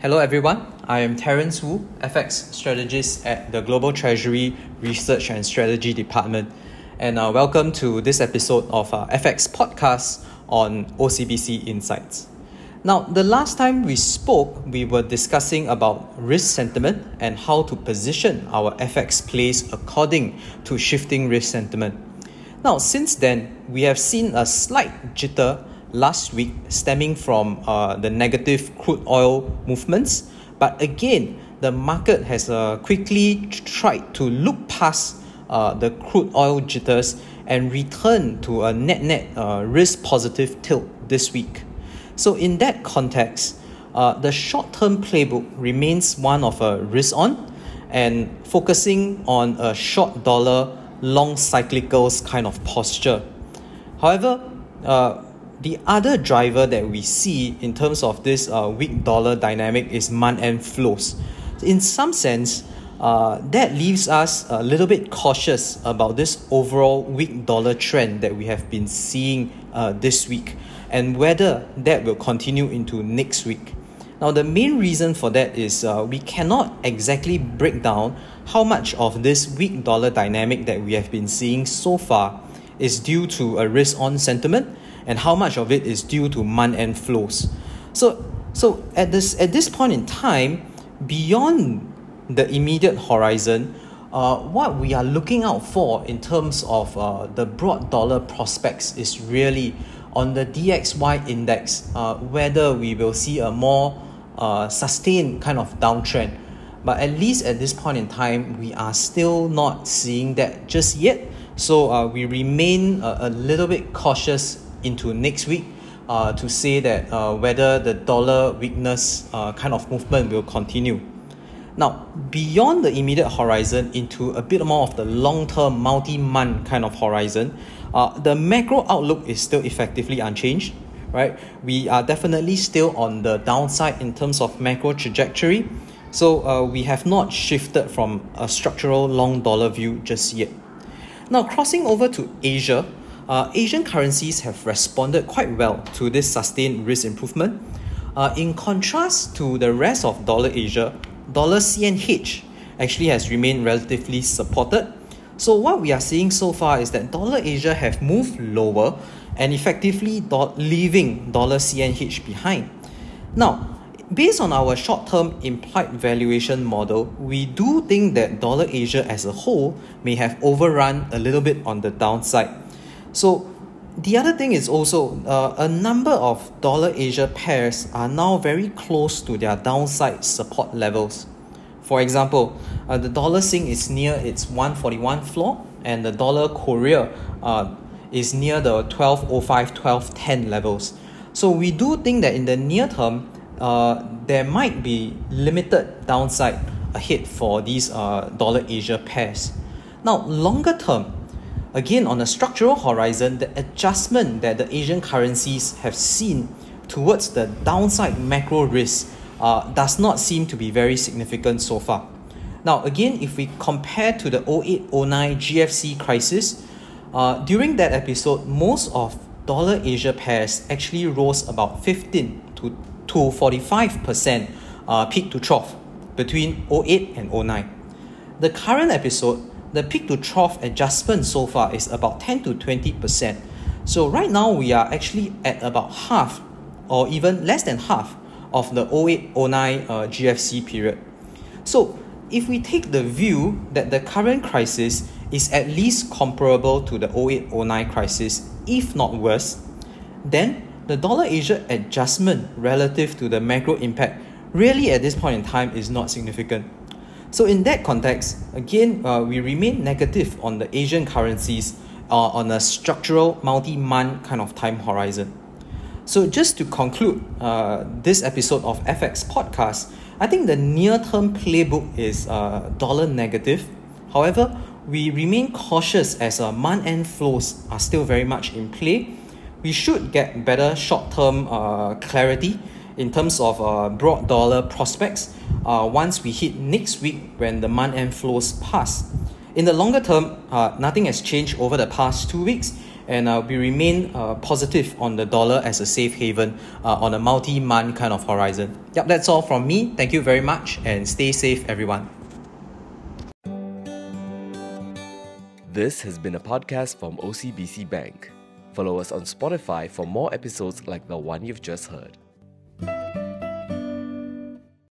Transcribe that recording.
Hello everyone, I am Terence Wu, FX strategist at the Global Treasury Research and Strategy Department, and uh, welcome to this episode of uh, FX podcast on OCBC Insights. Now, the last time we spoke, we were discussing about risk sentiment and how to position our FX plays according to shifting risk sentiment. Now, since then, we have seen a slight jitter last week stemming from uh, the negative crude oil movements. But again, the market has uh, quickly tried to look past uh, the crude oil jitters and return to a net net uh, risk positive tilt this week. So, in that context, uh, the short term playbook remains one of a risk on and focusing on a short dollar, long cyclicals kind of posture. However, uh, the other driver that we see in terms of this uh, weak dollar dynamic is month end flows. In some sense, uh, that leaves us a little bit cautious about this overall weak dollar trend that we have been seeing uh, this week and whether that will continue into next week. Now, the main reason for that is uh, we cannot exactly break down how much of this weak dollar dynamic that we have been seeing so far is due to a risk on sentiment and how much of it is due to month end flows. So, so at this at this point in time, beyond the immediate horizon, uh, what we are looking out for in terms of uh, the broad dollar prospects is really on the DXY index, uh, whether we will see a more uh, sustained kind of downtrend. But at least at this point in time, we are still not seeing that just yet. So uh, we remain a, a little bit cautious into next week uh, to say that uh, whether the dollar weakness uh, kind of movement will continue. Now, beyond the immediate horizon into a bit more of the long term, multi month kind of horizon, uh, the macro outlook is still effectively unchanged, right? We are definitely still on the downside in terms of macro trajectory. So, uh, we have not shifted from a structural long dollar view just yet. Now, crossing over to Asia, uh, Asian currencies have responded quite well to this sustained risk improvement. Uh, in contrast to the rest of dollar Asia, dollar CNH actually has remained relatively supported. So what we are seeing so far is that dollar Asia have moved lower and effectively do- leaving dollar CNH behind. Now, based on our short-term implied valuation model, we do think that dollar Asia as a whole may have overrun a little bit on the downside. So the other thing is also uh, a number of dollar Asia pairs are now very close to their downside support levels. For example, uh, the dollar Sing is near its 141 floor and the dollar Korea uh, is near the 1205 1210 levels. So we do think that in the near term uh, there might be limited downside ahead for these uh, dollar Asia pairs. Now longer term Again, on a structural horizon, the adjustment that the Asian currencies have seen towards the downside macro risk uh, does not seem to be very significant so far. Now, again, if we compare to the 08 09 GFC crisis, uh, during that episode, most of dollar Asia pairs actually rose about 15 to, to 45% uh, peak to trough between 08 and 09. The current episode, the peak to trough adjustment so far is about 10 to 20%. So right now we are actually at about half or even less than half of the 08 09 uh, GFC period. So if we take the view that the current crisis is at least comparable to the 08 09 crisis, if not worse, then the dollar Asia adjustment relative to the macro impact really at this point in time is not significant. So in that context, again, uh, we remain negative on the Asian currencies uh, on a structural multi-month kind of time horizon. So just to conclude uh, this episode of FX podcast, I think the near-term playbook is uh, dollar negative. However, we remain cautious as uh, month-end flows are still very much in play. We should get better short-term uh, clarity in terms of uh, broad dollar prospects uh, once we hit next week when the month end flows pass. In the longer term, uh, nothing has changed over the past two weeks, and uh, we remain uh, positive on the dollar as a safe haven uh, on a multi-month kind of horizon. Yep, that's all from me. Thank you very much and stay safe, everyone. This has been a podcast from OCBC Bank. Follow us on Spotify for more episodes like the one you've just heard.